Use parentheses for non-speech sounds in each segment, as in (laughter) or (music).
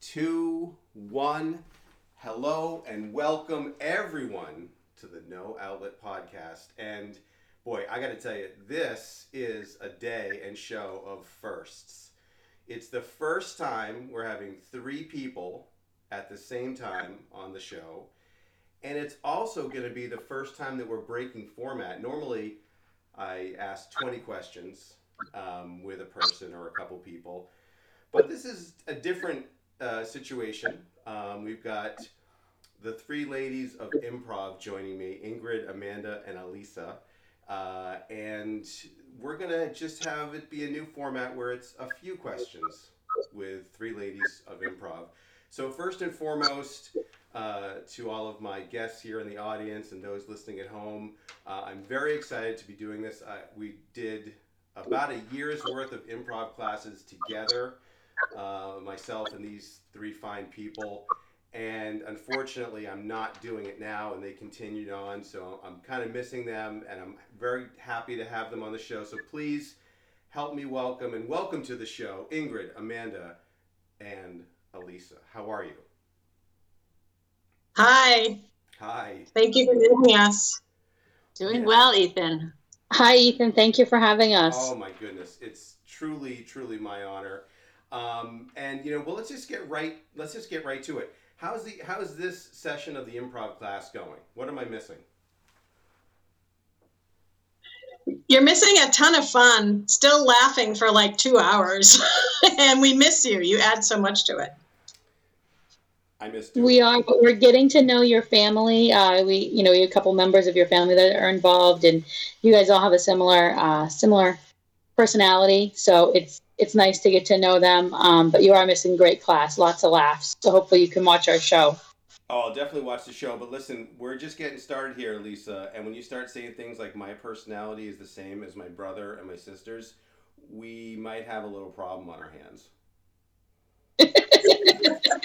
two, one. Hello and welcome everyone to the No Outlet Podcast. And boy, I got to tell you, this is a day and show of firsts. It's the first time we're having three people at the same time on the show. And it's also going to be the first time that we're breaking format. Normally, I ask 20 questions um, with a person or a couple people. But this is a different uh, situation. Um, we've got the three ladies of improv joining me Ingrid, Amanda, and Alisa. Uh, and we're going to just have it be a new format where it's a few questions with three ladies of improv. So, first and foremost, uh, to all of my guests here in the audience and those listening at home, uh, I'm very excited to be doing this. We did about a year's worth of improv classes together, uh, myself and these three fine people. And unfortunately, I'm not doing it now, and they continued on. So I'm kind of missing them, and I'm very happy to have them on the show. So please help me welcome and welcome to the show Ingrid, Amanda, and Elisa. How are you? Hi. Hi. Thank you for having us. Doing well, Ethan. Hi, Ethan. Thank you for having us. Oh my goodness, it's truly, truly my honor. Um, and you know, well, let's just get right. Let's just get right to it. How's the how's this session of the improv class going? What am I missing? You're missing a ton of fun. Still laughing for like two hours, (laughs) and we miss you. You add so much to it. I missed. We are, but we're getting to know your family. Uh, we, you know, we have a couple members of your family that are involved, and you guys all have a similar, uh, similar personality. So it's it's nice to get to know them. Um, but you are missing great class, lots of laughs. So hopefully you can watch our show. Oh, I'll definitely watch the show. But listen, we're just getting started here, Lisa. And when you start saying things like my personality is the same as my brother and my sister's, we might have a little problem on our hands. (laughs)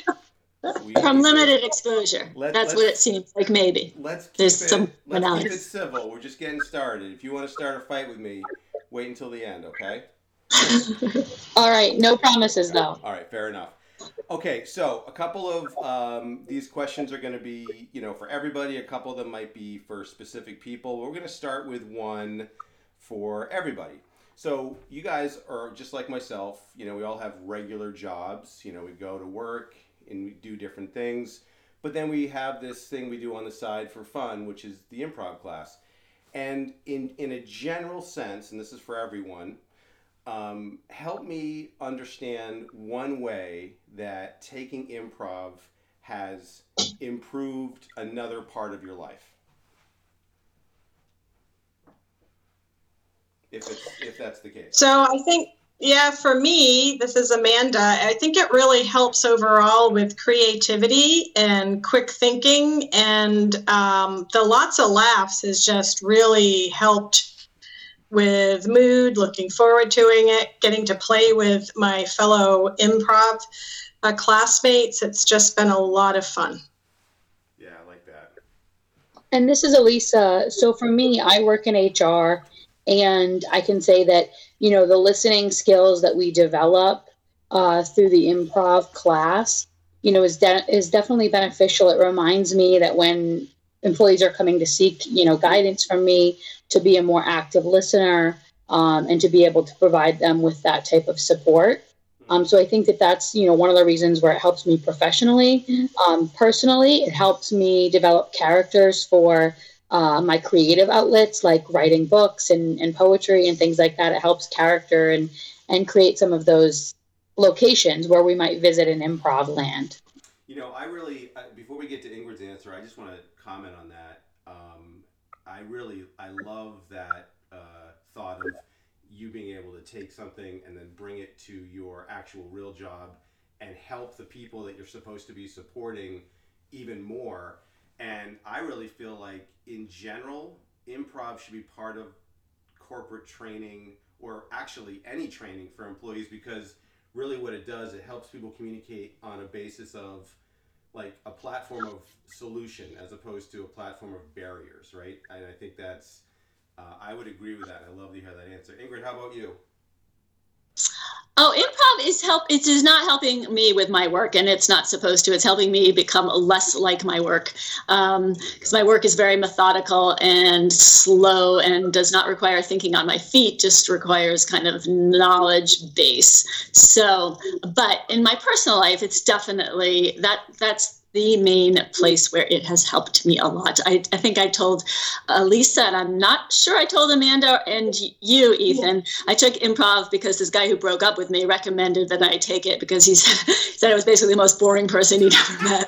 We, Unlimited exposure. Let, That's what it seems like. Maybe. Let's keep There's it, some let's keep it civil. We're just getting started. If you want to start a fight with me, wait until the end, okay? (laughs) All right. No promises, though. All right. Fair enough. Okay, so a couple of um, these questions are going to be, you know, for everybody. A couple of them might be for specific people. We're going to start with one for everybody. So you guys are just like myself. You know, we all have regular jobs. You know, we go to work and we do different things. But then we have this thing we do on the side for fun, which is the improv class. And in in a general sense, and this is for everyone, um, help me understand one way that taking improv has improved another part of your life. If it's if that's the case. So I think yeah, for me, this is Amanda. I think it really helps overall with creativity and quick thinking, and um, the lots of laughs has just really helped with mood. Looking forward to it, getting to play with my fellow improv uh, classmates. It's just been a lot of fun. Yeah, I like that. And this is Elisa. So for me, I work in HR, and I can say that you know the listening skills that we develop uh, through the improv class you know is de- is definitely beneficial it reminds me that when employees are coming to seek you know guidance from me to be a more active listener um, and to be able to provide them with that type of support um, so i think that that's you know one of the reasons where it helps me professionally um, personally it helps me develop characters for uh, my creative outlets like writing books and, and poetry and things like that. It helps character and, and create some of those locations where we might visit an improv land. You know, I really, uh, before we get to Ingrid's answer, I just want to comment on that. Um, I really, I love that uh, thought of you being able to take something and then bring it to your actual real job and help the people that you're supposed to be supporting even more and I really feel like, in general, improv should be part of corporate training or actually any training for employees because really what it does, it helps people communicate on a basis of like a platform of solution as opposed to a platform of barriers, right? And I think that's, uh, I would agree with that. I love to hear that answer. Ingrid, how about you? Oh, improv is help. It is not helping me with my work, and it's not supposed to. It's helping me become less like my work, because um, my work is very methodical and slow, and does not require thinking on my feet. Just requires kind of knowledge base. So, but in my personal life, it's definitely that. That's the main place where it has helped me a lot. I, I think I told uh, Lisa, and I'm not sure I told Amanda and you, Ethan. I took improv because this guy who broke up with me recommended that I take it because he (laughs) said, I was basically the most boring person he'd ever met.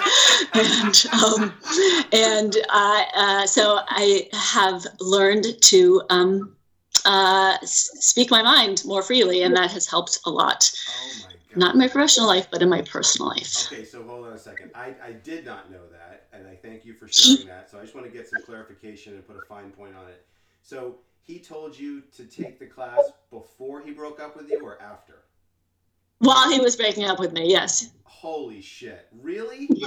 (laughs) and um, and uh, so I have learned to um, uh, speak my mind more freely, and that has helped a lot. Oh not in my professional life, but in my personal life. Okay, so hold on a second. I, I did not know that, and I thank you for sharing that. So I just want to get some clarification and put a fine point on it. So he told you to take the class before he broke up with you or after? While he was breaking up with me, yes. Holy shit. Really? (laughs)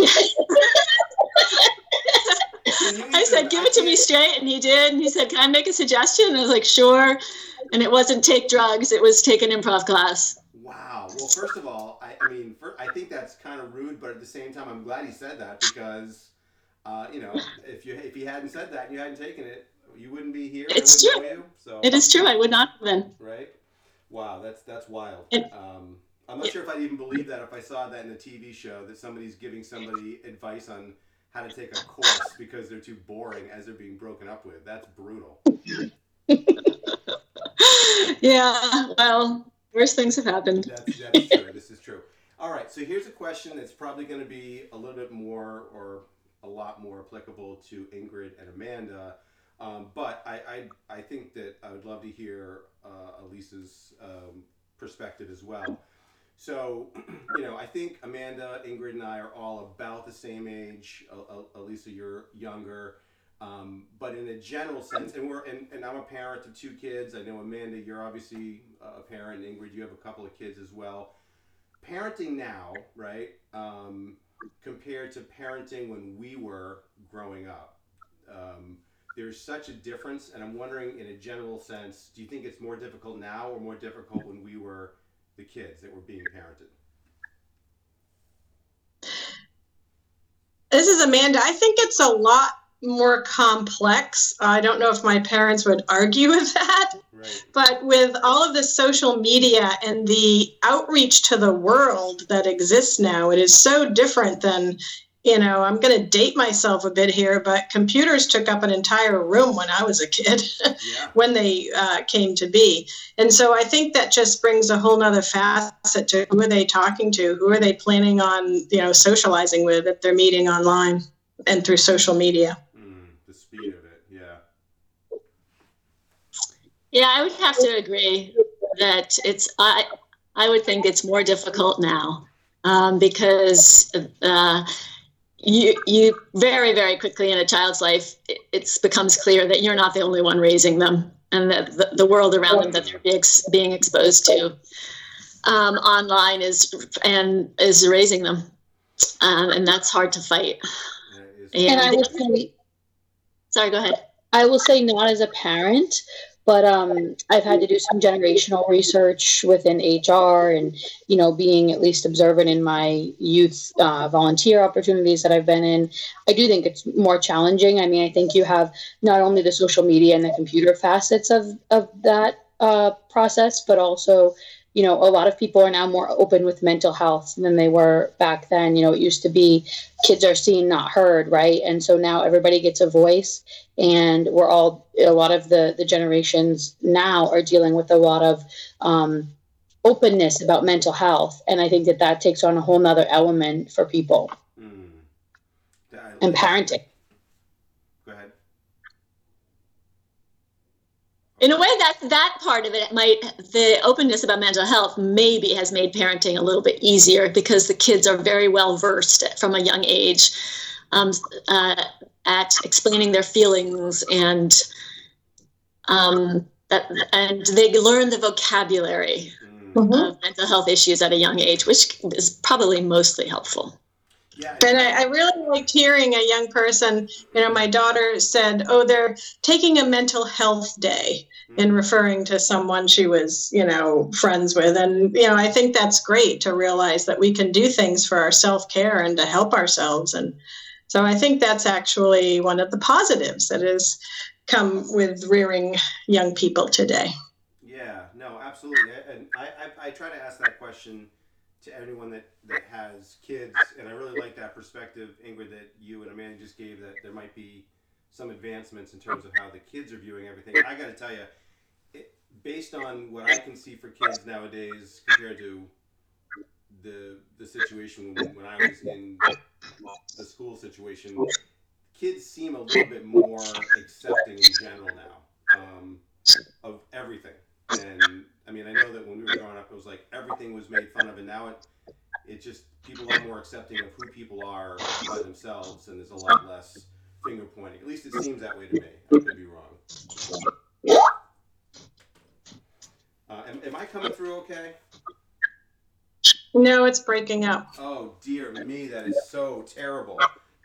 I said, give it to me straight. And he did. And he said, can I make a suggestion? And I was like, sure. And it wasn't take drugs, it was take an improv class. Wow. Well, first of all, I, I mean, for, I think that's kind of rude, but at the same time, I'm glad he said that because, uh, you know, if you if he hadn't said that and you hadn't taken it, you wouldn't be here. It's true. You, so it is true. I would not have been. Right. Wow. That's that's wild. It, um, I'm not it, sure if I'd even believe that if I saw that in a TV show that somebody's giving somebody advice on how to take a course because they're too boring as they're being broken up with. That's brutal. (laughs) yeah. Well, Worst things have happened. That's, that's true. this is true. All right. So here's a question that's probably going to be a little bit more or a lot more applicable to Ingrid and Amanda. Um, but I, I, I, think that I would love to hear uh, Elisa's um, perspective as well. So, (clears throat) you know, I think Amanda, Ingrid, and I are all about the same age. Elisa, you're younger. Um, but in a general sense, and we're and, and I'm a parent of two kids. I know Amanda, you're obviously a parent. Ingrid, you have a couple of kids as well. Parenting now, right, um, compared to parenting when we were growing up, um, there's such a difference. And I'm wondering, in a general sense, do you think it's more difficult now or more difficult when we were the kids that were being parented? This is Amanda. I think it's a lot more complex. I don't know if my parents would argue with (laughs) that. Right. But with all of the social media and the outreach to the world that exists now, it is so different than, you know, I'm going to date myself a bit here, but computers took up an entire room when I was a kid, (laughs) yeah. when they uh, came to be. And so I think that just brings a whole nother facet to who are they talking to? Who are they planning on, you know, socializing with if they're meeting online and through social media? speed of it. Yeah. Yeah, I would have to agree that it's I I would think it's more difficult now um, because uh, you you very very quickly in a child's life it it's becomes clear that you're not the only one raising them and that the, the world around them that they're being, being exposed to um, online is and is raising them um, and that's hard to fight. Yeah, and I would say Sorry, go ahead. I will say not as a parent, but um, I've had to do some generational research within HR and, you know, being at least observant in my youth uh, volunteer opportunities that I've been in. I do think it's more challenging. I mean, I think you have not only the social media and the computer facets of, of that uh, process, but also you know, a lot of people are now more open with mental health than they were back then. You know, it used to be kids are seen, not heard, right? And so now everybody gets a voice, and we're all a lot of the the generations now are dealing with a lot of um, openness about mental health, and I think that that takes on a whole nother element for people mm. and parenting. In a way that that part of it might the openness about mental health maybe has made parenting a little bit easier because the kids are very well versed from a young age um, uh, at explaining their feelings and um, that, and they learn the vocabulary mm-hmm. of mental health issues at a young age which is probably mostly helpful Yeah. And I, I really liked hearing a young person, you know, my daughter said, oh, they're taking a mental health day mm-hmm. in referring to someone she was, you know, friends with. And, you know, I think that's great to realize that we can do things for our self care and to help ourselves. And so I think that's actually one of the positives that has come with rearing young people today. Yeah, no, absolutely. And I, I, I try to ask that question to anyone that, that has kids, and I really like that perspective, Ingrid, that you and Amanda just gave. That there might be some advancements in terms of how the kids are viewing everything. I got to tell you, it, based on what I can see for kids nowadays compared to the the situation when, when I was in the school situation, kids seem a little bit more accepting in general now um, of everything. And I mean, I know that when we were growing up, it was like everything was made fun of, and now it it just people are more accepting of who people are by themselves, and there's a lot less finger pointing. At least it seems that way to me. I could be wrong. Uh, am, am I coming through okay? No, it's breaking up. Oh dear me, that is so terrible.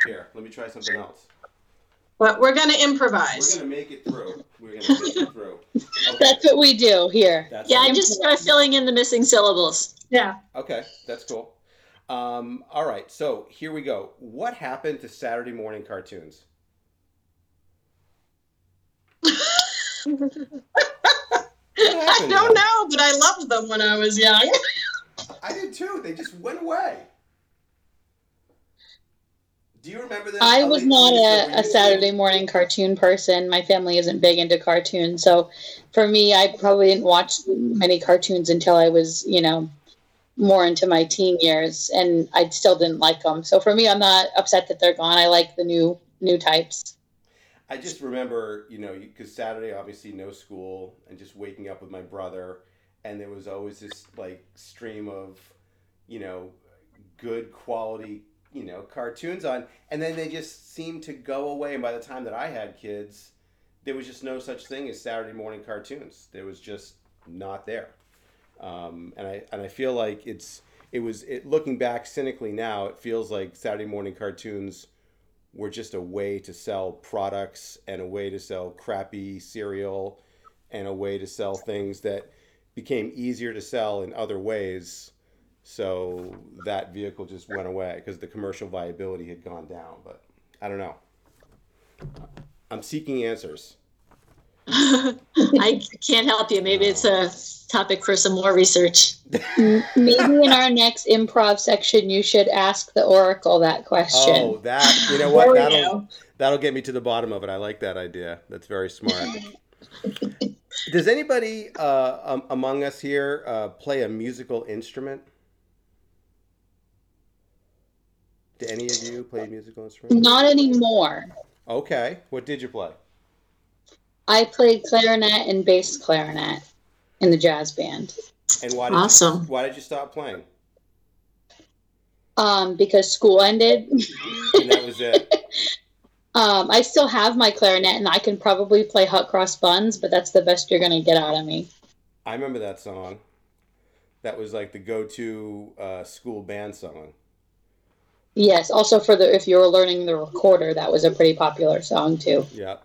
Here, let me try something else. But we're going to improvise. We're gonna make it through. We're gonna make it through. (laughs) Okay. That's what we do here. That's Yeah, all. I just start filling in the missing syllables. Yeah. Okay, that's cool. Um, all right, so here we go. What happened to Saturday morning cartoons? (laughs) I don't them? know, but I loved them when I was young. I did too. They just went away. Do you remember that? I was not a, a Saturday morning cartoon person. My family isn't big into cartoons. So for me, I probably didn't watch many cartoons until I was, you know, more into my teen years. And I still didn't like them. So for me, I'm not upset that they're gone. I like the new new types. I just remember, you know, because Saturday, obviously, no school, and just waking up with my brother, and there was always this like stream of, you know, good quality, you know, cartoons on, and then they just seemed to go away. And by the time that I had kids, there was just no such thing as Saturday morning cartoons. There was just not there, um, and I and I feel like it's it was it looking back cynically now, it feels like Saturday morning cartoons were just a way to sell products and a way to sell crappy cereal and a way to sell things that became easier to sell in other ways. So that vehicle just went away because the commercial viability had gone down. But I don't know. I'm seeking answers. (laughs) I can't help you. Maybe it's a topic for some more research. (laughs) Maybe in our next improv section, you should ask the Oracle that question. Oh, that you know what? That'll, go. that'll get me to the bottom of it. I like that idea. That's very smart. (laughs) Does anybody uh, um, among us here uh, play a musical instrument? Do any of you play musical instrument? Not anymore. Okay. What did you play? I played clarinet and bass clarinet in the jazz band. And why did Awesome. you, why did you stop playing? Um, because school ended. And that was it. (laughs) Um, I still have my clarinet and I can probably play hot cross buns, but that's the best you're gonna get out of me. I remember that song. That was like the go-to uh, school band song. Yes. Also, for the if you were learning the recorder, that was a pretty popular song too. Yeah.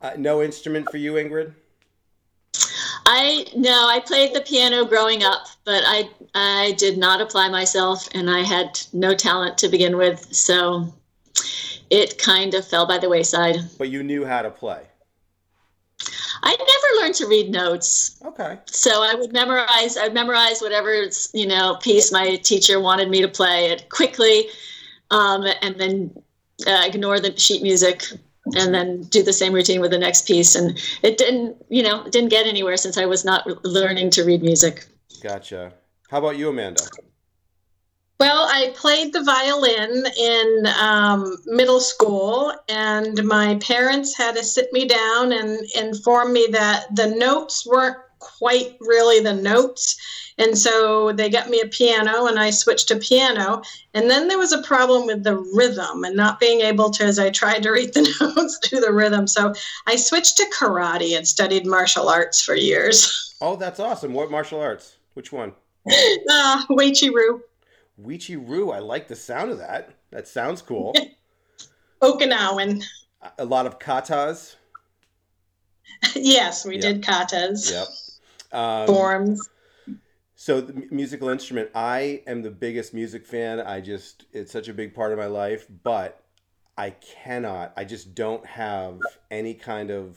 Uh, no instrument for you, Ingrid. I no, I played the piano growing up, but I I did not apply myself, and I had no talent to begin with, so it kind of fell by the wayside. But you knew how to play. I never learned to read notes, Okay. so I would memorize. I'd memorize whatever you know piece my teacher wanted me to play it quickly, um, and then uh, ignore the sheet music, and then do the same routine with the next piece. And it didn't, you know, it didn't get anywhere since I was not learning to read music. Gotcha. How about you, Amanda? Well, I played the violin in um, middle school, and my parents had to sit me down and inform me that the notes weren't quite really the notes. And so they got me a piano, and I switched to piano. And then there was a problem with the rhythm and not being able to, as I tried to read the (laughs) notes, do the rhythm. So I switched to karate and studied martial arts for years. (laughs) Oh, that's awesome. What martial arts? Which one? ah, Wei Chi Ru. Uechi-Ryu. I like the sound of that. That sounds cool. (laughs) Okinawan. a lot of katas. yes, we did katas. Yep. Um, Forms. So the musical instrument, I am the biggest music fan. I just it's such a big part of my life, but I cannot. I just don't have any kind of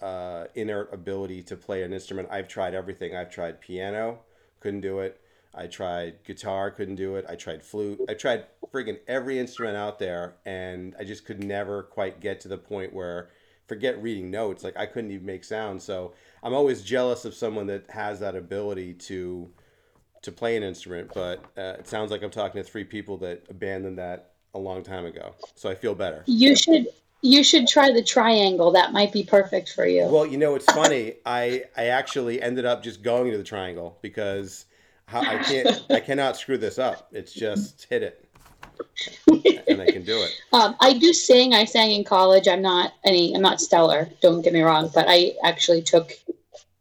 uh, inert ability to play an instrument. I've tried everything. I've tried piano, couldn't do it. I tried guitar, couldn't do it. I tried flute. I tried friggin' every instrument out there, and I just could never quite get to the point where forget reading notes. Like I couldn't even make sound. So I'm always jealous of someone that has that ability to to play an instrument. But uh, it sounds like I'm talking to three people that abandoned that a long time ago. So I feel better. You should you should try the triangle. That might be perfect for you. Well, you know, it's funny. I I actually ended up just going to the triangle because I can't I cannot screw this up. It's just hit it, and I can do it. Um, I do sing. I sang in college. I'm not any. I'm not stellar. Don't get me wrong, but I actually took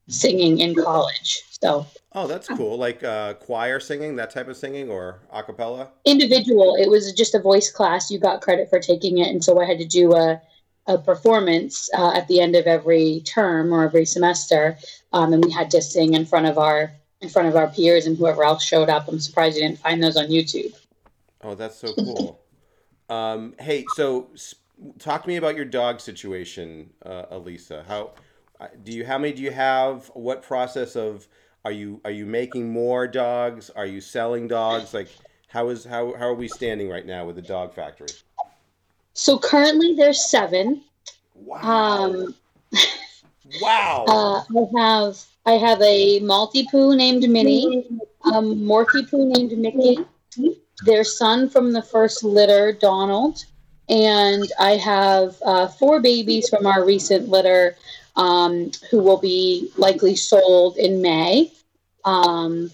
singing in college. So Oh, that's cool. Like uh, choir singing, that type of singing, or a cappella. individual, it was just a voice class. You got credit for taking it, and so I had to do a a performance uh, at the end of every term or every semester, um, and we had to sing in front of our in front of our peers and whoever else showed up. I'm surprised you didn't find those on YouTube. Oh, that's so cool. um, hey, so talk to me about your dog situation, uh, Elisa. How uh, do you? How many do you have? What process of are you are you making more dogs? Are you selling dogs? Like how is how how are we standing right now with the dog factory? So currently there's seven. Wow! Um, wow! Uh, I have I have a Maltipoo named Minnie, a Morky Poo named Mickey, their son from the first litter, Donald, and I have uh, four babies from our recent litter um, who will be likely sold in May um,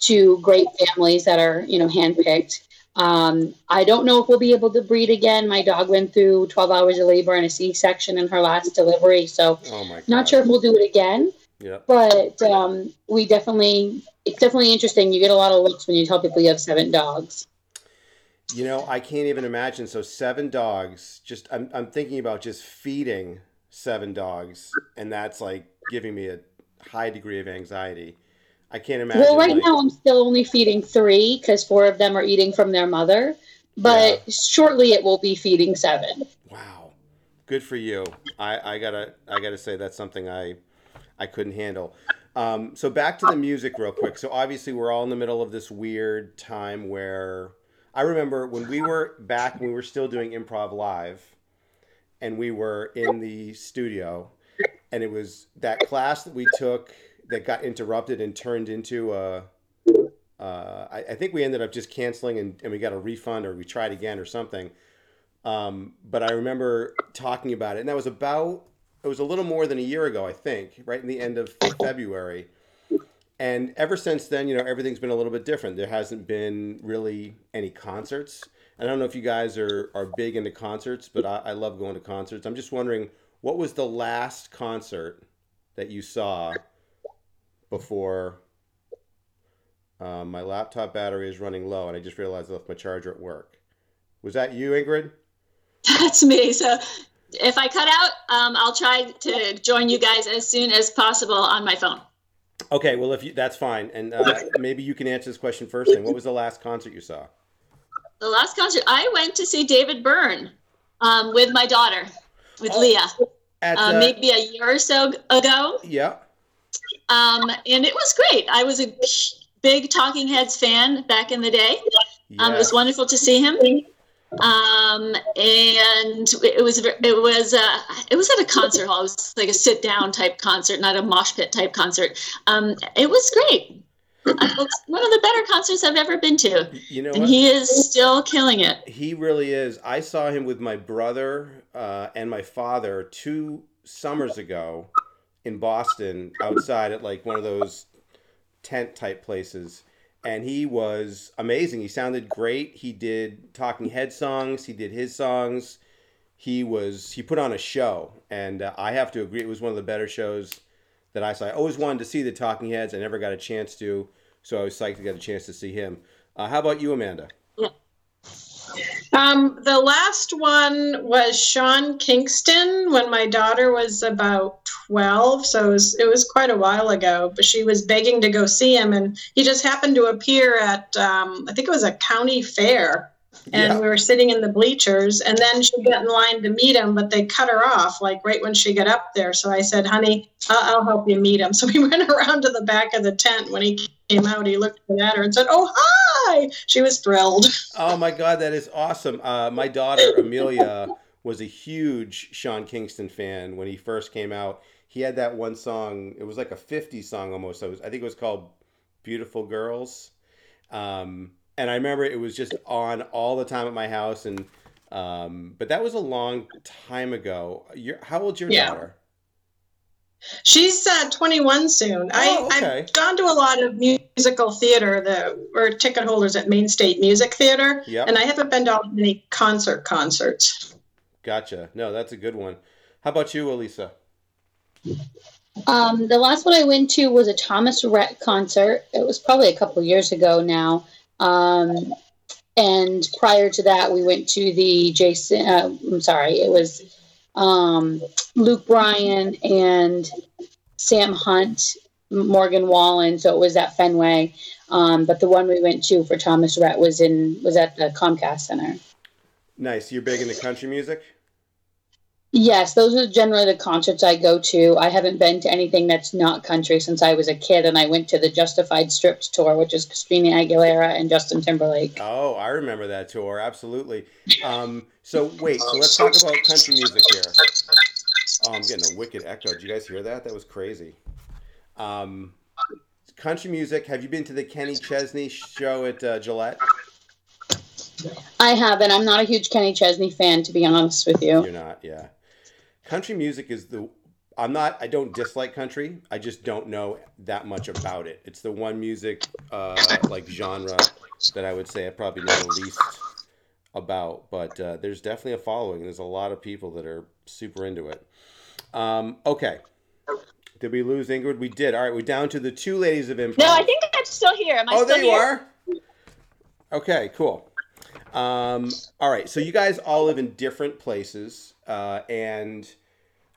to great families that are you know handpicked. Um, I don't know if we'll be able to breed again. My dog went through 12 hours of labor and a C-section in her last delivery, so oh not sure if we'll do it again, Yep. but um, we definitely, it's definitely interesting. You get a lot of looks when you tell people you have seven dogs. You know, I can't even imagine. So seven dogs. Just I'm I'm thinking about just feeding seven dogs, and that's like giving me a high degree of anxiety. I can't imagine. well, right like- now I'm still only feeding three because four of them are eating from their mother, but shortly it will be feeding seven. Wow, good for you. I, I gotta I gotta say that's something I I couldn't handle. Um, so back to the music real quick. So obviously we're all in the middle of this weird time where I remember when we were back we were still doing improv live, and we were in the studio, and it was that class that we took that got interrupted and turned into a. Uh, I, I think we ended up just canceling and, and we got a refund or we tried again or something. Um, but I remember talking about it, and that was about it was a little more than a year ago, I think, right in the end of February. And ever since then, you know, everything's been a little bit different. There hasn't been really any concerts. I don't know if you guys are, are big into concerts, but I, I love going to concerts. I'm just wondering, what was the last concert that you saw before um, my laptop battery is running low and I just realized I left my charger at work? Was that you, Ingrid? (laughs) That's me. So if I cut out, um, I'll try to join you guys as soon as possible on my phone. Okay, well, if you, that's fine, and uh, maybe you can answer this question first. Thing, what was the last concert you saw? The last concert, I went to see David Byrne um, with my daughter, with Oh, Leah, At uh, uh, maybe a year or so ago. yeah, Um, and it was great. I was a big Talking Heads fan back in the day. Um, it was wonderful to see him. Um, and it was it was uh, it was at a concert hall. It was like a sit down type concert, not a mosh pit type concert. Um, it was great. Uh, one of the better concerts I've ever been to, You know and what? he is still killing it. He really is. I saw him with my brother uh, and my father two summers ago in Boston, outside at like one of those tent type places. And he was amazing. He sounded great. He did Talking Head songs. He did his songs. He was he put on a show, and uh, I have to agree, it was one of the better shows that I saw. I always wanted to see the Talking Heads. I never got a chance to, so I was psyched to get a chance to see him. Uh, how about you, Amanda? Um, the last one was Sean Kingston when my daughter was about 12. So it was, it was quite a while ago, but she was begging to go see him. And he just happened to appear at, um, I think it was a county fair. And Yeah. we were sitting in the bleachers. And then she got in line to meet him, but they cut her off like right when she got up there. So I said, honey, I'll, I'll help you meet him. (laughs) So we went around to the back of the tent. When he came out, he looked at her and said, Oh, hi. She was thrilled. Oh my God, that is awesome. Uh, my daughter Amelia was a huge Sean Kingston fan when he first came out. He had that one song. It was like a '50s song almost. It was, I think it was called "Beautiful Girls," um, and I remember it was just on all the time at my house. And um, but that was a long time ago. You're, how old's your Yeah. daughter? She's uh, 21 soon. Oh, I, okay. I've gone to a lot of musical theater. The we're ticket holders at Maine State Music Theater, Yep. and I haven't been to all many concert concerts. Gotcha. No, that's a good one. How about you, Elisa? Um, the last one I went to was a Thomas Rhett concert. It was probably a couple years ago now. Um, and prior to that, we went to the Jason. Uh, I'm sorry, it was um, Luke Bryan and Sam Hunt, Morgan Wallen. So it was at Fenway. Um, but the one we went to for Thomas Rhett was in was at the Comcast Center. Nice. You're big into country music. Yes, those are generally the concerts I go to. I haven't been to anything that's not country since I was a kid, and I went to the Justified Stripped tour, which is Christina Aguilera and Justin Timberlake. Oh, I remember that tour. Absolutely. Um, so wait, so let's talk about country music here. Oh, I'm getting a wicked echo. Did you guys hear that? That was crazy. Um, country music. Have you been to the Kenny Chesney show at uh, Gillette? I haven't. I'm not a huge Kenny Chesney fan, to be honest with you. You're not, yeah. Country music is the. I'm not. I don't dislike country. I just don't know that much about it. It's the one music uh, like genre that I would say I probably know the least about. But uh, there's definitely a following. There's a lot of people that are super into it. Um, okay. Did we lose Ingrid? We did. All right. We're down to the two ladies of improv. No, I think I'm still here. Am I Oh, still there you here? are. Okay, cool. Um, all right, so you guys all live in different places, uh, and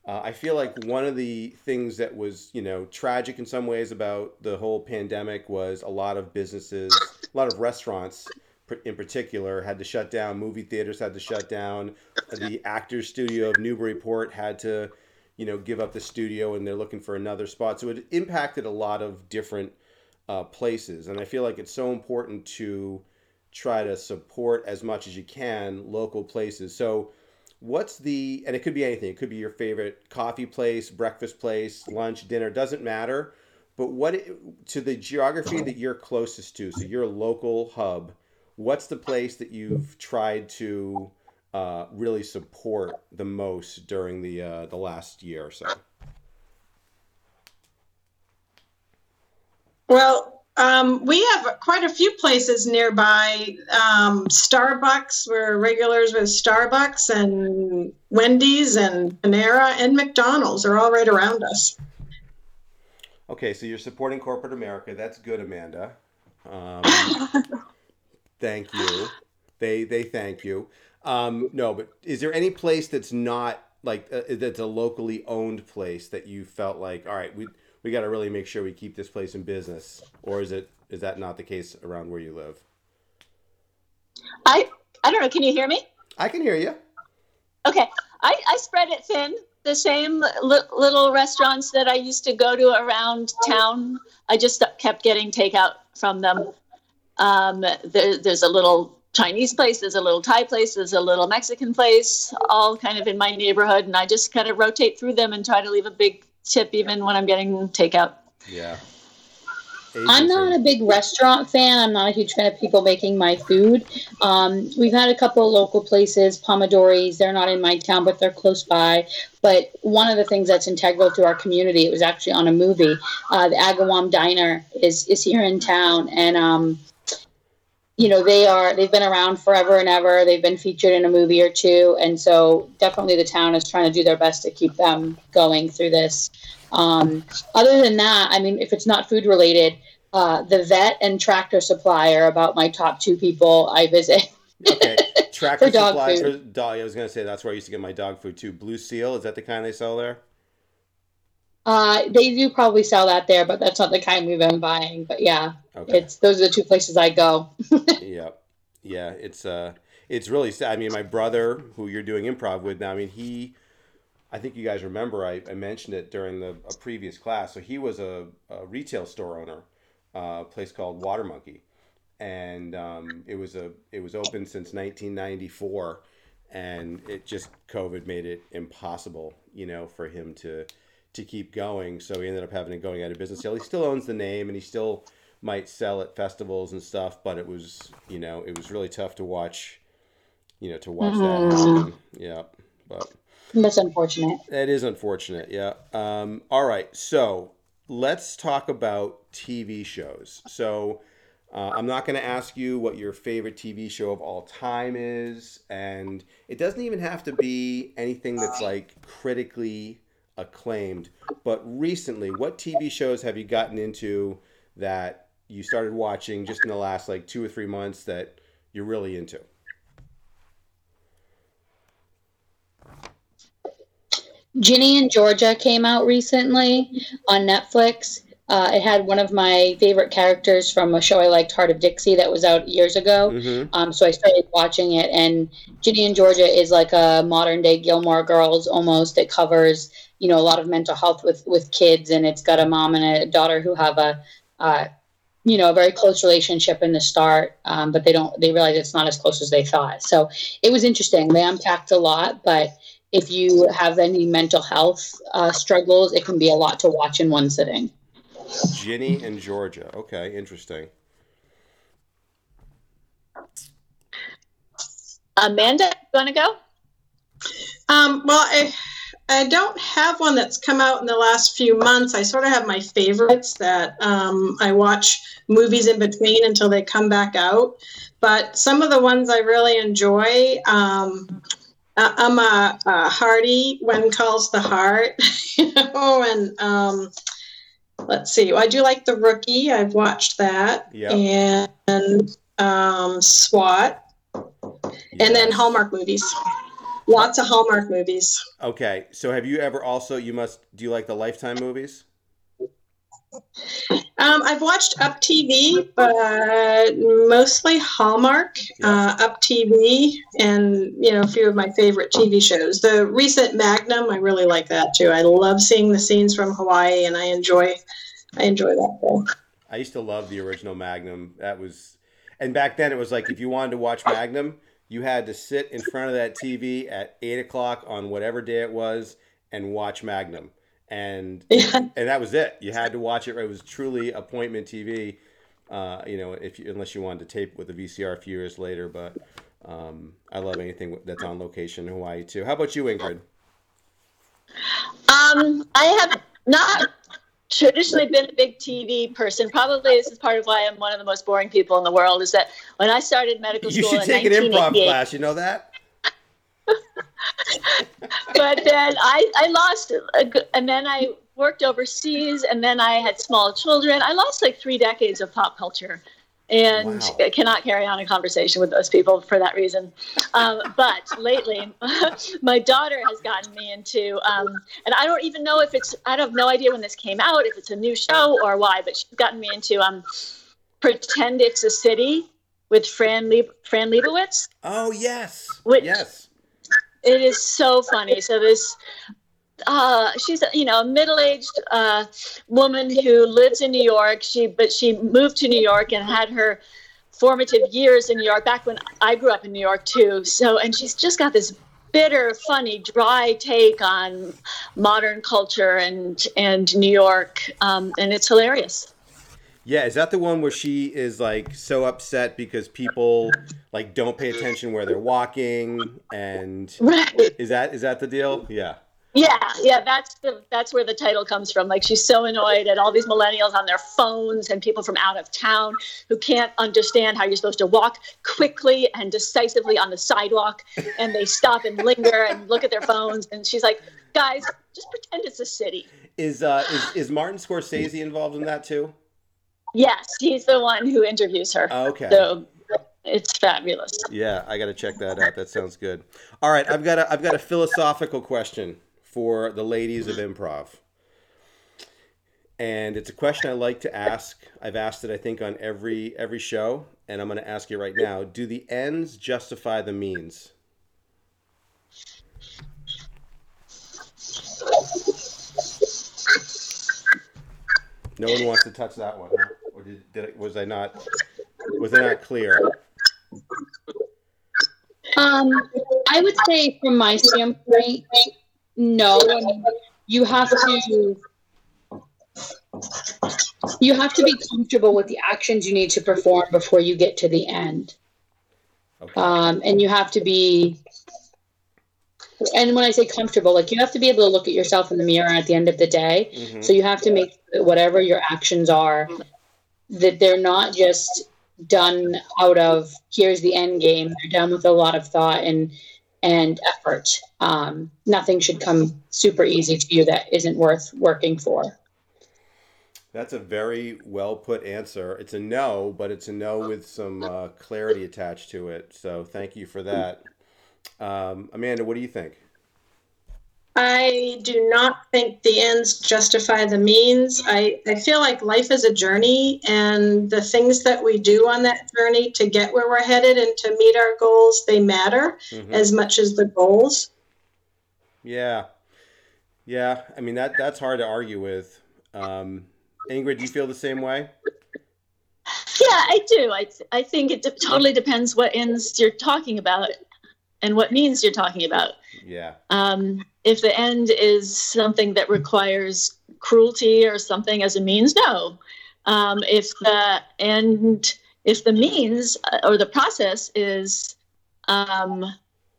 uh, I feel like one of the things that was, you know, tragic in some ways about the whole pandemic was a lot of businesses, a lot of restaurants in particular, had to shut down. Movie theaters had to shut down. The Actors Studio of Newburyport had to, you know, give up the studio, and they're looking for another spot. So it impacted a lot of different uh, places, and I feel like it's so important to try to support as much as you can local places. So, what's the and it could be anything. It could be your favorite coffee place, breakfast place, lunch, dinner, doesn't matter. But what to the geography that you're closest to, so your local hub, what's the place that you've tried to uh, really support the most during the uh, the last year or so? Well, um, we have quite a few places nearby. Um, Starbucks, we're regulars with Starbucks and Wendy's and Panera and McDonald's are all right around us. Okay, so you're supporting corporate America. That's good, Amanda. Um, (laughs) thank you. They they thank you. Um, no, but is there any place that's not like uh, that's a locally owned place that you felt like, all right, we we got to really make sure we keep this place in business, or is it is that not the case around where you live? I I don't know. Can you hear me? I can hear you. Okay, I, I spread it thin. The same li- little restaurants that I used to go to around town, I just kept getting takeout from them. Um, there, there's a little Chinese place, there's a little Thai place, there's a little Mexican place, all kind of in my neighborhood, and I just kind of rotate through them and try to leave a big tip even when I'm getting takeout. Yeah. I'm not a big restaurant fan. I'm not a huge fan of people making my food. Um, we've had a couple of local places, Pomodori's. They're not in my town, but they're close by. But one of the things that's integral to our community, it was actually on a movie. Uh, the Agawam Diner is is here in town, and um, you know they are they've been around forever and ever. They've been featured in a movie or two, and so definitely the town is trying to do their best to keep them going through this. Um, other than that, I mean, if it's not food related, uh, the vet and tractor supply are about my top two people I visit. Okay, (laughs) tractor supply for dog. I was gonna say that's where I used to get my dog food too. Blue Seal is that the kind they sell there? Uh, they do probably sell that there, but that's not the kind we've been buying. But yeah, Okay. it's those are the two places I go. (laughs) yeah, yeah. It's uh, it's really sad. I mean, my brother, who you're doing improv with now, I mean, he, I think you guys remember I, I mentioned it during the a previous class. So he was a, a retail store owner, uh, a place called Water Monkey, and um, it was a it was open since 1994, and it just COVID made it impossible, you know, for him to to keep going. So he ended up having it going out of business. He still owns the name, and he still might sell at festivals and stuff, but it was, you know, it was really tough to watch, you know, to watch that Mhm. happen. Yeah, but That's unfortunate. that is unfortunate. Yeah. Um, all right, so let's talk about TV shows. So uh, I'm not going to ask you what your favorite TV show of all time is, and it doesn't even have to be anything that's like critically acclaimed. But recently, what TV shows have you gotten into that you started watching just in the last like two or three months that you're really into? Ginny and Georgia came out recently on Netflix. Uh, it had one of my favorite characters from a show I liked, Hart of Dixie, that was out years ago. Mm-hmm. Um, so I started watching it, and Ginny and Georgia is like a modern day Gilmore Girls almost. It covers you know a lot of mental health with with kids, and it's got a mom and a daughter who have a uh, you know a very close relationship in the start, um, but they don't they realize it's not as close as they thought. So it was interesting. They unpacked a lot, but if you have any mental health uh, struggles, it can be a lot to watch in one sitting. Ginny and Georgia. Okay, interesting. Amanda, you want to go? Um, well, I, I don't have one that's come out in the last few months. I sort of have my favorites that um, I watch movies in between until they come back out. But some of the ones I really enjoy, um, uh, I'm a, a Hearty when calls the heart, (laughs) you know, and um, let's see, I do like the Rookie. I've watched that, Yeah. and um, SWAT, and then Hallmark movies. Lots of Hallmark movies. Okay, so have you ever also you must do you like the Lifetime movies? Um, I've watched Up TV, but mostly Hallmark, Yeah. uh, Up TV, and you know a few of my favorite TV shows. The recent Magnum, I really like that too. I love seeing the scenes from Hawaii, and I enjoy, I enjoy that. Show. I used to love the original Magnum. That was, and back then it was like if you wanted to watch Magnum, you had to sit in front of that TV at eight o'clock on whatever day it was and watch Magnum, and (laughs) Yeah. and that was it. You had to watch it. It was truly appointment TV. Uh, you know, if you, unless you wanted to tape with a VCR a few years later, but um, I love anything that's on location in Hawaii too. How about you, Ingrid? Um, I have not traditionally been a big TV person. Probably this is part of why I'm one of the most boring people in the world. Is that when I started medical school, You should take an improv class. You know that? (laughs) but then I, I lost, a and then I worked overseas, and then I had small children. I lost like three decades of pop culture, and Wow. Cannot carry on a conversation with those people for that reason. Um, but (laughs) lately, (laughs) my daughter has gotten me into, um, and I don't even know if it's, I have no idea when this came out, if it's a new show or why, but she's gotten me into um, Pretend It's a City with Fran, Leib- Fran Lebowitz. Oh yes, Which- yes. It is so funny. So this, uh, she's you know a middle-aged uh, woman who lives in New York. She but she moved to New York and had her formative years in New York. Back when I grew up in New York too. So and she's just got this bitter, funny, dry take on modern culture and and New York, um, and it's hilarious. Yeah, is that the one where she is like so upset because people like don't pay attention where they're walking and Right. is that is that the deal? Yeah. Yeah, yeah, that's the that's where the title comes from. Like she's so annoyed at all these millennials on their phones and people from out of town who can't understand how you're supposed to walk quickly and decisively on the sidewalk and they stop and linger and look at their phones and she's like, "Guys, just pretend it's a city." Is uh is, is Martin Scorsese involved in that too? Yes, he's the one who interviews her. Okay. So it's fabulous. Yeah, I got to check that out. That sounds good. All right, I've got a I've got a philosophical question for the ladies of improv. And it's a question I like to ask. I've asked it I think on every every show, and I'm going to ask you right now. Do the ends justify the means? No one wants to touch that one, huh? or did, did it, was I not was I not clear? Um, I would say, from my standpoint, no. You have to you have to be comfortable with the actions you need to perform before you get to the end, Okay. um, and you have to be. And when I say comfortable, like you have to be able to look at yourself in the mirror at the end of the day. Mhm. So you have to make whatever your actions are, that they're not just done out of here's the end game. They're done with a lot of thought and and effort. Um, nothing should come super easy to you that isn't worth working for. That's a very well put answer. It's a no, but it's a no with some uh, clarity attached to it. So thank you for that. Um, Amanda, what do you think? I do not think the ends justify the means. I, I feel like life is a journey, and the things that we do on that journey to get where we're headed and to meet our goals, they matter Mhm. as much as the goals. Yeah, yeah. I mean that that's hard to argue with. Um, Ingrid, do you feel the same way? Yeah, I do. I, th- I think it de- totally depends what ends you're talking about and what means you're talking about. Yeah, Um, if the end is something that requires cruelty or something as a means, no. Um, if the end, if the means uh, or the process is um,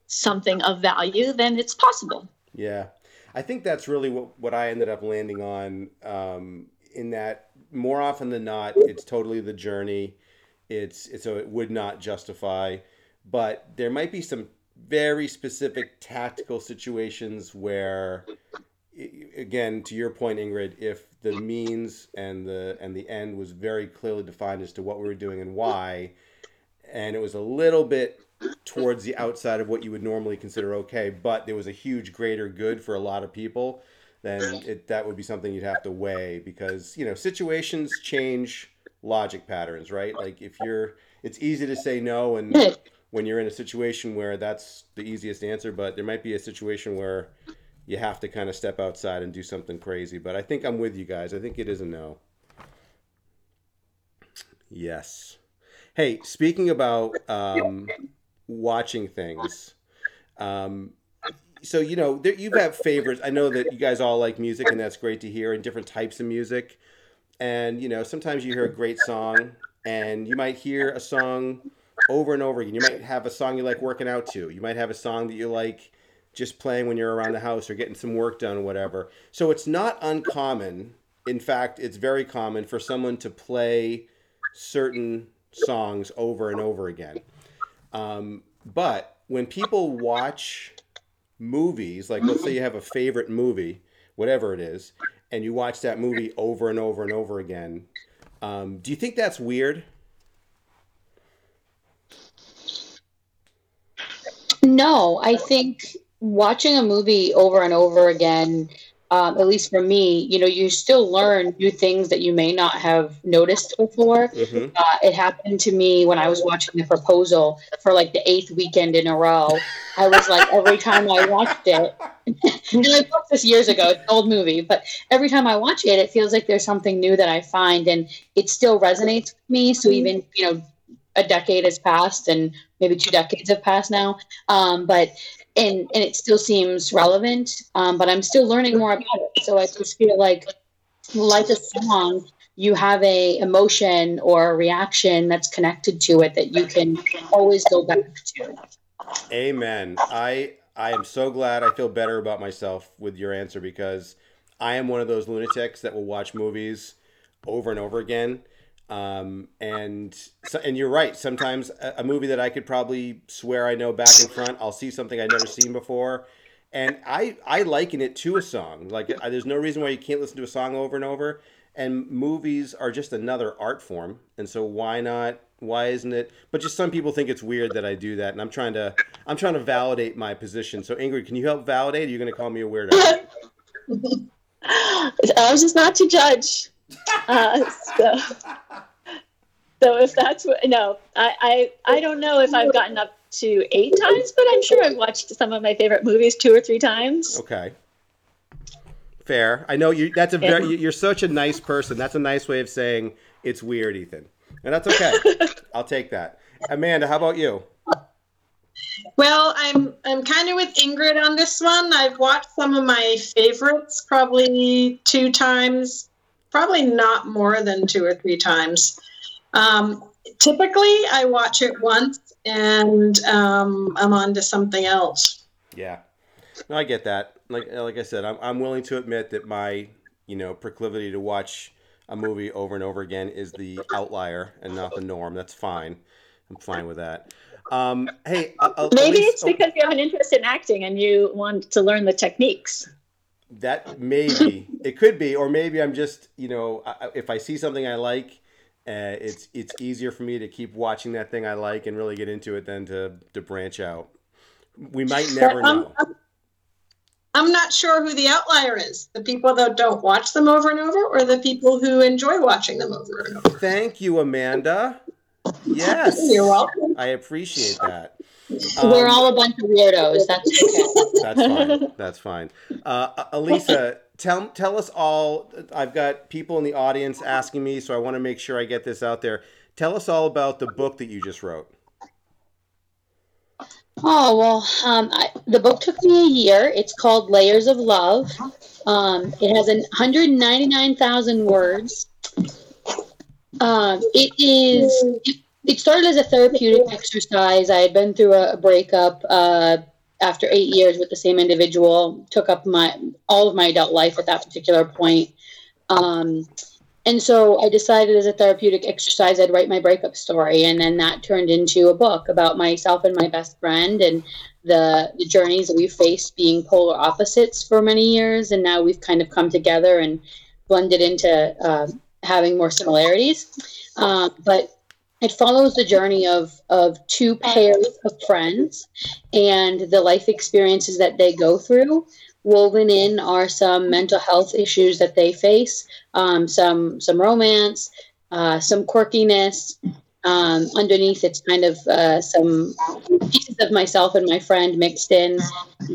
something of value, then it's possible. yeah. I think that's really what what I ended up landing on. Um, in that, more often than not, it's totally the journey. It's it's so it would not justify, but there might be some very specific tactical situations where again to your point ingrid if the means and the and the end was very clearly defined as to what we were doing and why and it was a little bit towards the outside of what you would normally consider okay but there was a huge greater good for a lot of people then it that would be something you'd have to weigh because you know situations change logic patterns right like if you're it's easy to say no and. When you're in a situation where that's the easiest answer, but there might be a situation where you have to kind of step outside and do something crazy. But I think I'm with you guys. I think it is a no. Yes. Hey, speaking about um, watching things, um, so you know there, you have got favorites. I know that you guys all like music, and that's great to hear, and different types of music. And you know, sometimes you hear a great song, and you might hear a song over and over again. You might have a song you like working out to. You might have a song that you like just playing when you're around the house or getting some work done or whatever. So it's not uncommon. In fact, it's very common for someone to play certain songs over and over again. Um, but when people watch movies, like let's say you have a favorite movie, whatever it is, and you watch that movie over and over and over again, um, do you think that's weird? No, I think watching a movie over and over again, um, at least for me, you know, you still learn new things that you may not have noticed before. Mm-hmm. Uh, it happened to me when I was watching The Proposal for like the eighth weekend in a row. I was like, every time I watched it, (laughs) and I watched this years ago, it's an old movie, but every time I watch it, it feels like there's something new that I find, and it still resonates with me. So even, you know, a decade has passed and maybe two decades have passed now. Um, but and and it still seems relevant. Um, but I'm still learning more about it. So I just feel like like a song, you have a emotion or a reaction that's connected to it that you can always go back to. Amen. I I am so glad I feel better about myself with your answer because I am one of those lunatics that will watch movies over and over again. Um, and so, and you're right. Sometimes a, a movie that I could probably swear I know back and front, I'll see something I've never seen before, and I I liken it to a song. Like I, there's no reason why you can't listen to a song over and over. and movies are just another art form. And so why not? Why isn't it? But just some people think it's weird that I do that, and I'm trying to I'm trying to validate my position. So Ingrid, can you help validate? Are you going to call me a weirdo? (laughs) I was just not to judge. Uh, so, so if that's what no, I, I I don't know if I've gotten up to eight times, but I'm sure I've watched some of my favorite movies two or three times. Okay. Fair. I know you. That's a very. You're such a nice person. That's a nice way of saying it's weird, Ethan, and that's okay. (laughs) I'll take that. Amanda, how about you? Well, I'm I'm kind of with Ingrid on this one. I've watched some of my favorites probably two times, probably not more than two or three times. Um, typically, I watch it once and um, I'm on to something else. Yeah, no, I get that. Like like I said, I'm I'm willing to admit that my you know proclivity to watch a movie over and over again is the outlier and not the norm. That's fine. I'm fine with that. Um, hey, uh, maybe it's because you have an interest in acting and you want to learn the techniques. That maybe it could be, or maybe I'm just you know if I see something I like, uh, it's it's easier for me to keep watching that thing I like and really get into it than to to branch out. We might never know. I'm, I'm not sure who the outlier is the people that don't watch them over and over, or the people who enjoy watching them over and over. Thank you, Amanda. (laughs) Yes. You're welcome. I appreciate that. Um, We're all a bunch of weirdos. That's okay. (laughs) That's fine. That's fine. Uh, Elisa, tell tell us all. I've got people in the audience asking me, so I want to make sure I get this out there. Tell us all about the book that you just wrote. Oh well, um, I, the book took me a year. It's called Layers of Love. Um, it has 199,000 words. Um, it is. It, it, started as a therapeutic exercise. I had been through a, a breakup uh, after eight years with the same individual. Took up my all of my adult life at that particular point. Um, and so I decided as a therapeutic exercise, I'd write my breakup story. And then that turned into a book about myself and my best friend and the, the journeys that we've faced being polar opposites for many years. And now we've kind of come together and blended into uh, having more similarities. Uh, but it follows the journey of, of two pairs of friends and the life experiences that they go through. Woven in are some mental health issues that they face, um, some some romance, uh, some quirkiness. Um, underneath, it's kind of uh, some pieces of myself and my friend mixed in,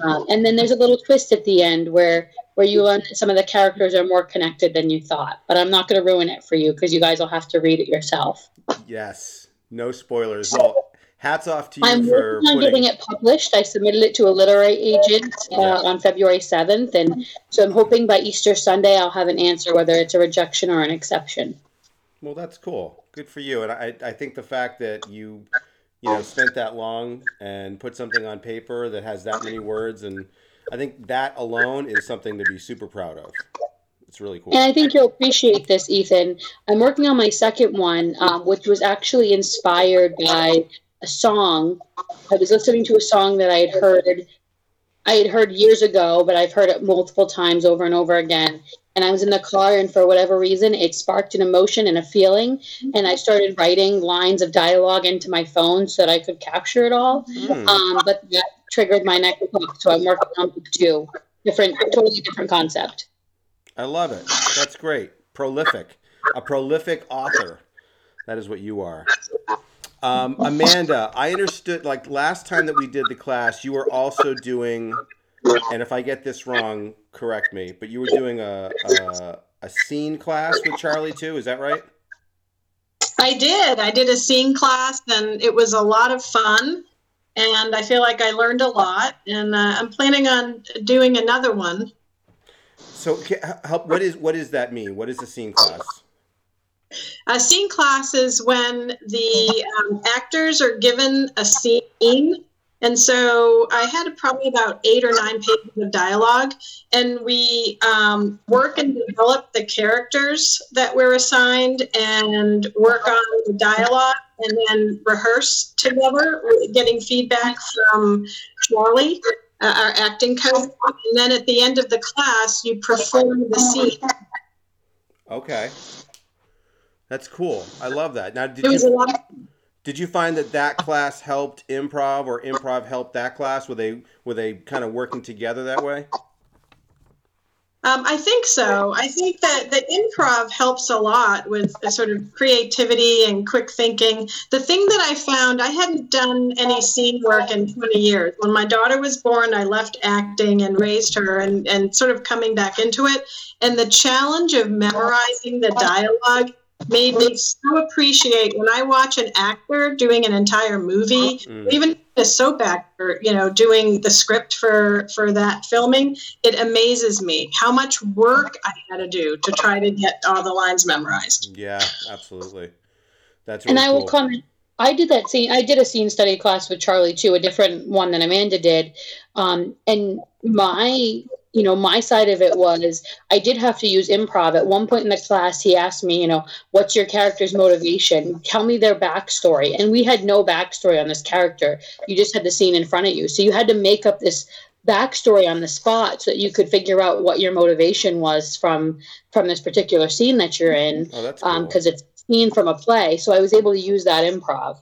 uh, and then there's a little twist at the end where where you learn that some of the characters are more connected than you thought. But I'm not going to ruin it for you because you guys will have to read it yourself. Yes, no spoilers. Well, hats off to you I'm for working on getting it published. I submitted it to a literary agent uh, yeah. on February 7th, and so I'm hoping by Easter Sunday I'll have an answer whether it's a rejection or an exception. Well, that's cool. Good for you. And I, I think the fact that you, you know, spent that long and put something on paper that has that many words, and I think that alone is something to be super proud of. It's really cool. And I think you'll appreciate this, Ethan. I'm working on my second one, um, which was actually inspired by a song. I was listening to a song that I had heard I had heard years ago, but I've heard it multiple times over and over again. And I was in the car, and for whatever reason, it sparked an emotion and a feeling. And I started writing lines of dialogue into my phone so that I could capture it all. Mm. Um, but that triggered my next book, so I'm working on book two. Different, totally different concept. I love it. That's great. Prolific, a prolific author. That is what you are. Um, Amanda, I understood like last time that we did the class, you were also doing, and if I get this wrong, correct me, but you were doing a, a, a scene class with Charlie too. Is that right? I did. I did a scene class, and it was a lot of fun. And I feel like I learned a lot, and uh, I'm planning on doing another one. So, help. What is what does that mean? What is a scene class? A scene class is when the um, actors are given a scene. And so I had probably about eight or nine pages of dialogue, and we um, work and develop the characters that we're assigned and work on the dialogue and then rehearse together, getting feedback from Charlie, uh, our acting coach. And then at the end of the class, you perform the scene Okay. That's cool. I love that. Now, did It was a you did you find that that class helped improv, or improv helped that class? Were they were they kind of working together that way? Um, I think so. I think that the improv helps a lot with the sort of creativity and quick thinking. The thing that I found, I hadn't done any scene work in 20 years. When my daughter was born, I left acting and raised her and, and sort of coming back into it. And the challenge of memorizing the dialogue made me so appreciate when I watch an actor doing an entire movie, Mm. even a soap actor, you know, doing the script for for that filming. It amazes me how much work I had to do to try to get all the lines memorized. Yeah, absolutely. That's And really I will cool. comment. I did that scene. I did a scene study class with Charlie too, a different one than Amanda did. Um, and my, you know, my side of it was I did have to use improv. At one point in the class, he asked me, you know, what's your character's motivation? Tell me their backstory. And we had no backstory on this character. You just had the scene in front of you, so you had to make up this backstory on the spot so that you could figure out what your motivation was from from this particular scene that you're in Oh, that's cool. um because it's scene from a play so i was able to use that improv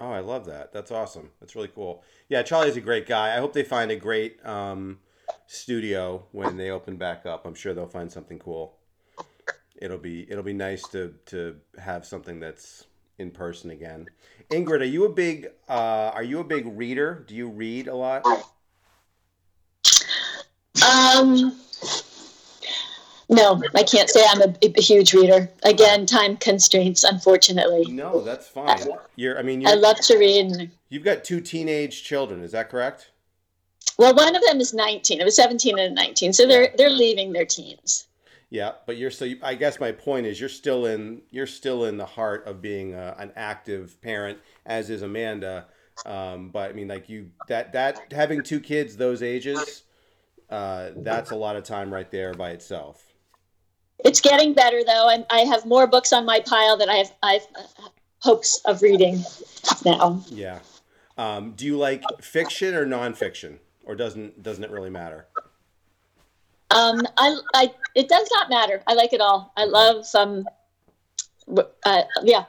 Oh, I love that. That's awesome. That's really cool. Yeah, Charlie's a great guy. I hope they find a great um, studio when they open back up. I'm sure they'll find something cool. It'll be it'll be nice to to have something that's in person again. Ingrid, are you a big uh, are you a big reader? Do you read a lot? Um, no, I can't say I'm a, a huge reader. Again, time constraints, unfortunately. No, that's fine. You're I mean I love to read. you've got two teenage children. Is that correct? Well, one of them is 19. It was 17 and 19, so they're they're leaving their teens. Yeah, but you're so. I guess my point is, you're still in. You're still in the heart of being a, an active parent, as is Amanda. Um, but I mean, like you, that that having two kids those ages, uh, that's a lot of time right there by itself. It's getting better though, and I have more books on my pile that I have I've uh, hopes of reading now. Yeah. Um, do you like fiction or nonfiction, or doesn't doesn't it really matter? Um, I, I, it does not matter. I like it all. I love um, w- uh, yeah,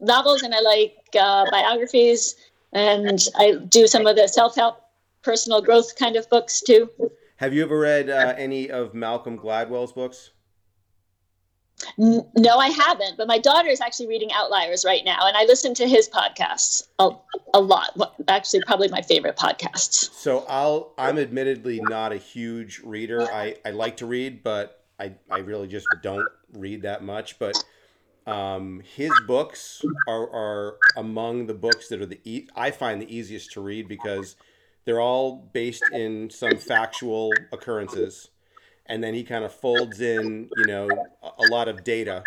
novels, and I like uh, biographies, and I do some of the self-help, personal growth kind of books too. Have you ever read uh, any of Malcolm Gladwell's books? No, I haven't, but my daughter is actually reading Outliers right now, and I listen to his podcasts a, a lot. Actually, probably my favorite podcasts. So I'll I'm admittedly not a huge reader. I, I like to read, but I, I really just don't read that much. But um, his books are, are among the books that are the e- I find the easiest to read because they're all based in some factual occurrences, and then he kind of folds in you know a, a lot of data,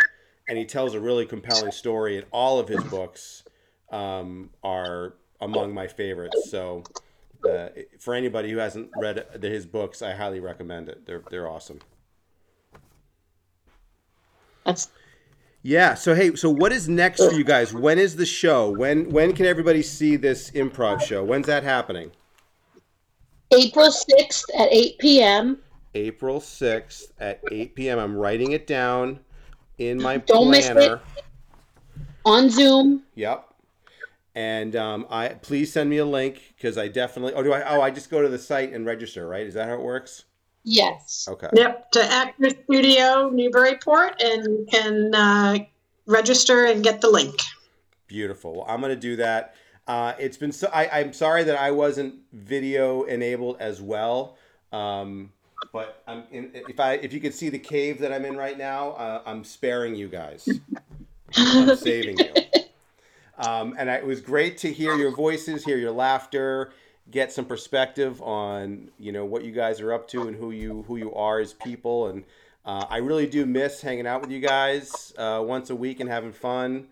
and he tells a really compelling story. And all of his books um, are among my favorites. So uh, for anybody who hasn't read his books, I highly recommend it. They're they're awesome. That's Yeah. So hey, so what is next for you guys? When is the show? When when can everybody see this improv show? When's that happening? april 6th at 8 p.m April sixth at eight p.m. I'm writing it down in my Don't miss planner. on zoom Yep. And um, I please send me a link because I definitely. Oh, do I? Oh, I just go to the site and register, right? Is that how it works? yes Okay. Yep, to Actor Studio Newburyport and can uh, register and get the link. Beautiful. Well, I'm going to do that. Uh, it's been so. I, I'm sorry that I wasn't video enabled as well. Um, but I'm in, if I if you could see the cave that I'm in right now, uh, I'm sparing you guys. I'm (laughs) saving you. Um, and I, it was great to hear your voices, hear your laughter, get some perspective on you know what you guys are up to and who you who you are as people. And uh, I really do miss hanging out with you guys uh, once a week and having fun.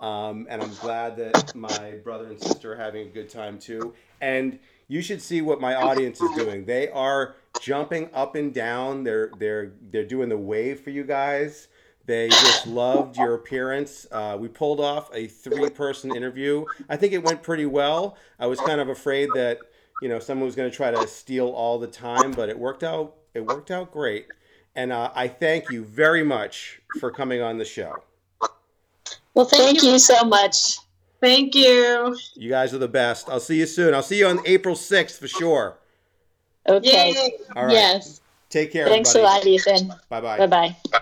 Um, and I'm glad that my brother and sister are having a good time too. And you should see what my audience is doing. They are jumping up and down. They're they're they're doing the wave for you guys. They just loved your appearance. Uh, we pulled off a three-person interview. I think it went pretty well. I was kind of afraid that you know someone was going to try to steal all the time, but it worked out. It worked out great, and uh, I thank you very much for coming on the show. Well, thank you so much. Thank you. You guys are the best. I'll see you soon. I'll see you on April 6th for sure. Okay. Yay. All right. Yes. Take care. Thanks everybody. a lot, Ethan. Bye bye. Bye bye.